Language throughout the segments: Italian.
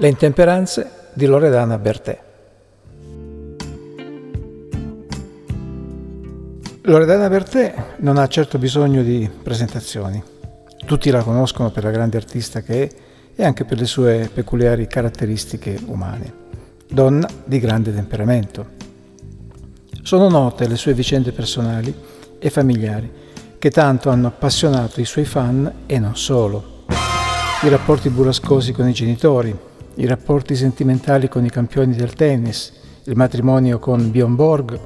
Le intemperanze di Loredana Bertè. Loredana Bertè non ha certo bisogno di presentazioni. Tutti la conoscono per la grande artista che è e anche per le sue peculiari caratteristiche umane. Donna di grande temperamento. Sono note le sue vicende personali e familiari che tanto hanno appassionato i suoi fan e non solo. I rapporti burrascosi con i genitori, i rapporti sentimentali con i campioni del tennis, il matrimonio con Bjorn Borg,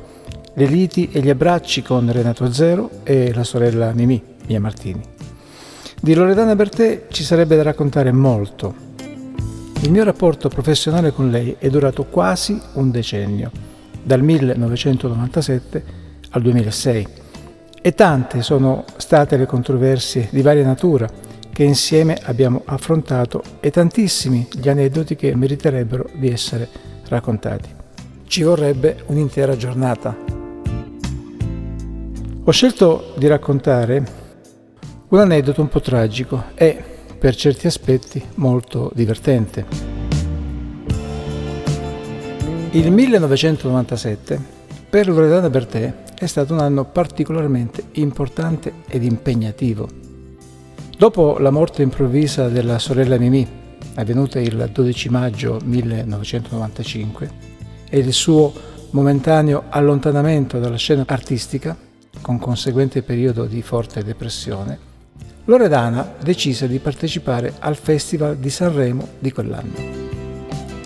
le liti e gli abbracci con Renato Zero e la sorella Mimì, Mia Martini. Di Loredana Bertè ci sarebbe da raccontare molto. Il mio rapporto professionale con lei è durato quasi un decennio, dal 1997 al 2006, e tante sono state le controversie di varia natura che insieme abbiamo affrontato e tantissimi gli aneddoti che meriterebbero di essere raccontati. Ci vorrebbe un'intera giornata. Ho scelto di raccontare un aneddoto un po' tragico e, per certi aspetti, molto divertente. Il 1997 per Loredana Bertè è stato un anno particolarmente importante ed impegnativo. Dopo la morte improvvisa della sorella Mimì, avvenuta il 12 maggio 1995, e il suo momentaneo allontanamento dalla scena artistica, con conseguente periodo di forte depressione, Loredana decise di partecipare al Festival di Sanremo di quell'anno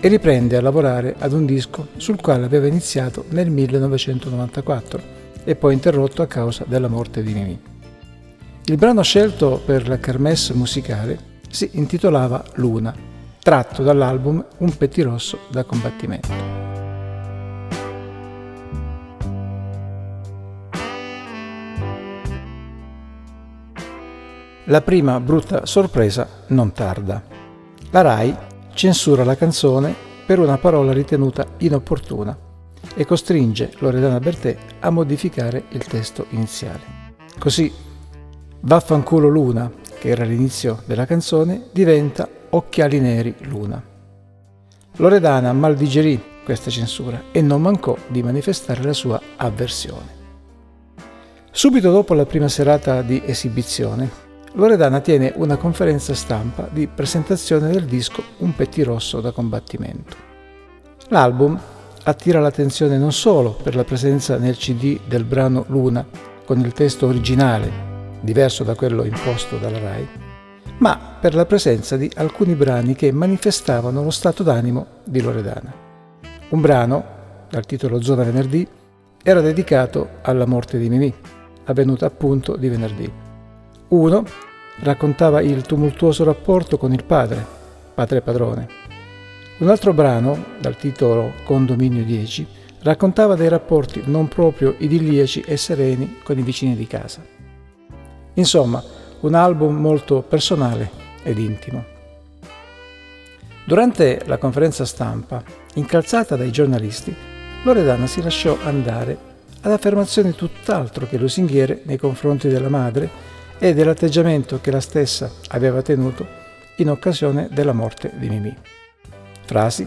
e riprende a lavorare ad un disco sul quale aveva iniziato nel 1994 e poi interrotto a causa della morte di Mimì. Il brano scelto per la kermesse musicale si intitolava Luna, tratto dall'album Un pettirosso da combattimento. La prima brutta sorpresa non tarda. La RAI censura la canzone per una parola ritenuta inopportuna e costringe Loredana Bertè a modificare il testo iniziale. Così Vaffanculo Luna, che era l'inizio della canzone, diventa Occhiali Neri Luna. Loredana mal digerì questa censura e non mancò di manifestare la sua avversione. Subito dopo la prima serata di esibizione, Loredana tiene una conferenza stampa di presentazione del disco Un pettirosso da combattimento. L'album attira l'attenzione non solo per la presenza nel CD del brano Luna con il testo originale diverso da quello imposto dalla RAI, ma per la presenza di alcuni brani che manifestavano lo stato d'animo di Loredana. Un brano, dal titolo Zona Venerdì, era dedicato alla morte di Mimì, avvenuta appunto di venerdì. Uno raccontava il tumultuoso rapporto con il padre, padre padrone. Un altro brano, dal titolo Condominio 10, raccontava dei rapporti non proprio idilliaci e sereni con i vicini di casa. Insomma, un album molto personale ed intimo. Durante la conferenza stampa, incalzata dai giornalisti, Loredana si lasciò andare ad affermazioni tutt'altro che lusinghiere nei confronti della madre e dell'atteggiamento che la stessa aveva tenuto in occasione della morte di Mimì. Frasi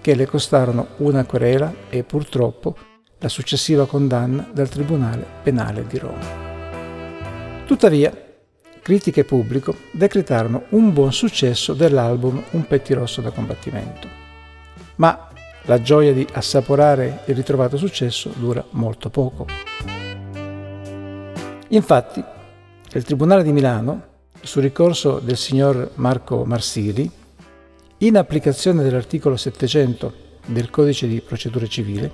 che le costarono una querela e purtroppo la successiva condanna dal Tribunale Penale di Roma. Tuttavia, critica e pubblico decretarono un buon successo dell'album Un pettirosso da combattimento. Ma la gioia di assaporare il ritrovato successo dura molto poco. Infatti, il Tribunale di Milano, su ricorso del signor Marco Marsili, in applicazione dell'articolo 700 del Codice di procedura civile,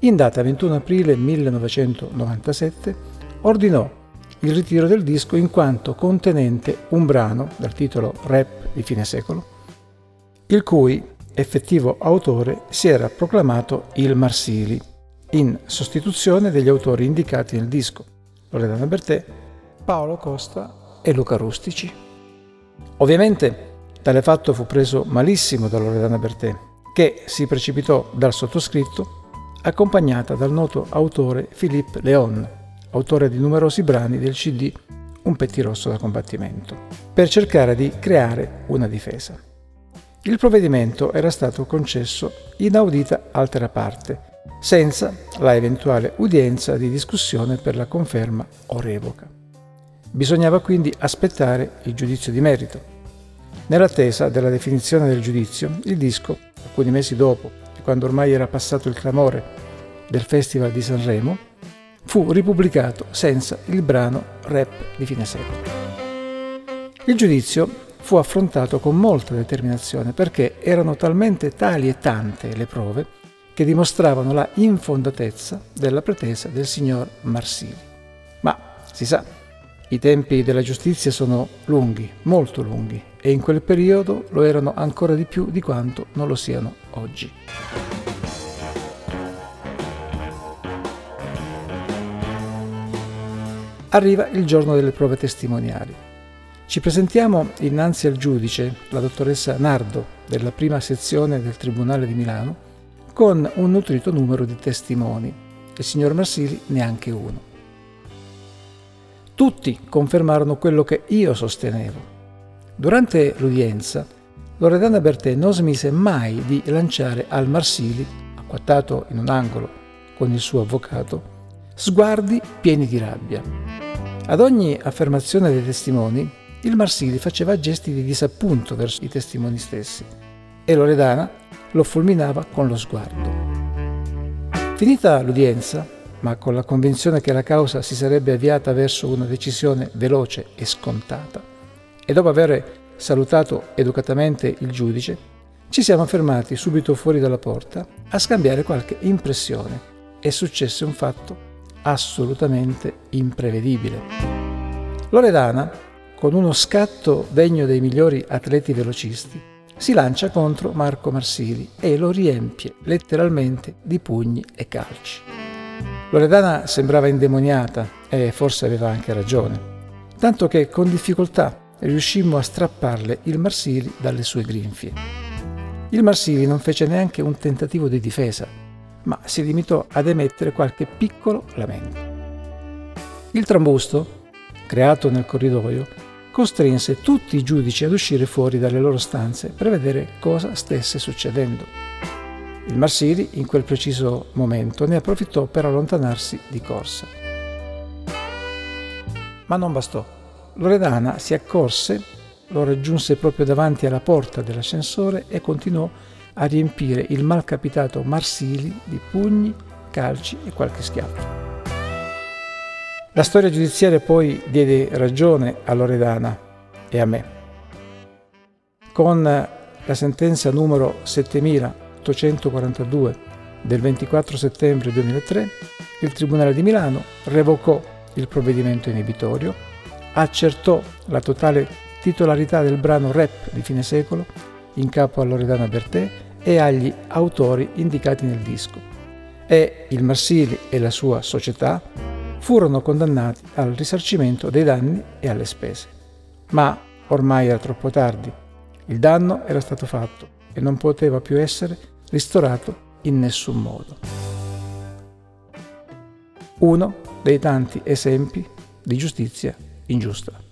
in data 21 aprile 1997 ordinò il ritiro del disco in quanto contenente un brano dal titolo Rap di fine secolo, il cui effettivo autore si era proclamato il Marsili, in sostituzione degli autori indicati nel disco, Loredana Bertè, Paolo Costa e Luca Rustici. Ovviamente tale fatto fu preso malissimo da Loredana Bertè, che si precipitò dal sottoscritto accompagnata dal noto autore Philippe Léon, autore di numerosi brani del CD Un pettirosso da combattimento, per cercare di creare una difesa. Il provvedimento era stato concesso inaudita altera parte, senza la eventuale udienza di discussione per la conferma o revoca. Bisognava quindi aspettare il giudizio di merito. Nell'attesa della definizione del giudizio, il disco, alcuni mesi dopo, quando ormai era passato il clamore del Festival di Sanremo, fu ripubblicato senza il brano rap di fine secolo. Il giudizio fu affrontato con molta determinazione perché erano talmente tali e tante le prove che dimostravano la infondatezza della pretesa del signor Marsili. Ma si sa, i tempi della giustizia sono lunghi, molto lunghi, e in quel periodo lo erano ancora di più di quanto non lo siano oggi. Arriva il giorno delle prove testimoniali. Ci presentiamo innanzi al giudice, la dottoressa Nardo, della prima sezione del Tribunale di Milano, con un nutrito numero di testimoni. Il signor Marsili neanche uno. Tutti confermarono quello che io sostenevo. Durante l'udienza, Loredana Bertè non smise mai di lanciare al Marsili, acquattato in un angolo con il suo avvocato, sguardi pieni di rabbia. Ad ogni affermazione dei testimoni, il Marsili faceva gesti di disappunto verso i testimoni stessi e Loredana lo fulminava con lo sguardo. Finita l'udienza, ma con la convinzione che la causa si sarebbe avviata verso una decisione veloce e scontata, e dopo aver salutato educatamente il giudice, ci siamo fermati subito fuori dalla porta a scambiare qualche impressione e successe un fatto assolutamente imprevedibile. Loredana con uno scatto degno dei migliori atleti velocisti, si lancia contro Marco Marsili e lo riempie letteralmente di pugni e calci. Loredana sembrava indemoniata e forse aveva anche ragione, tanto che con difficoltà riuscimmo a strapparle il Marsili dalle sue grinfie. Il Marsili non fece neanche un tentativo di difesa, ma si limitò ad emettere qualche piccolo lamento. Il trambusto, creato nel corridoio, costrinse tutti i giudici ad uscire fuori dalle loro stanze per vedere cosa stesse succedendo. Il Marsili in quel preciso momento ne approfittò per allontanarsi di corsa. Ma non bastò. Loredana si accorse, lo raggiunse proprio davanti alla porta dell'ascensore e continuò a riempire il malcapitato Marsili di pugni, calci e qualche schiaffo. La storia giudiziaria poi diede ragione a Loredana e a me. Con la sentenza numero 7842 del 24 settembre 2003, il Tribunale di Milano revocò il provvedimento inibitorio, accertò la totale titolarità del brano rap di fine secolo in capo a Loredana Bertè e agli autori indicati nel disco. E il Marsili e la sua società furono condannati al risarcimento dei danni e alle spese. Ma ormai era troppo tardi. Il danno era stato fatto e non poteva più essere ristorato in nessun modo. Uno dei tanti esempi di giustizia ingiusta.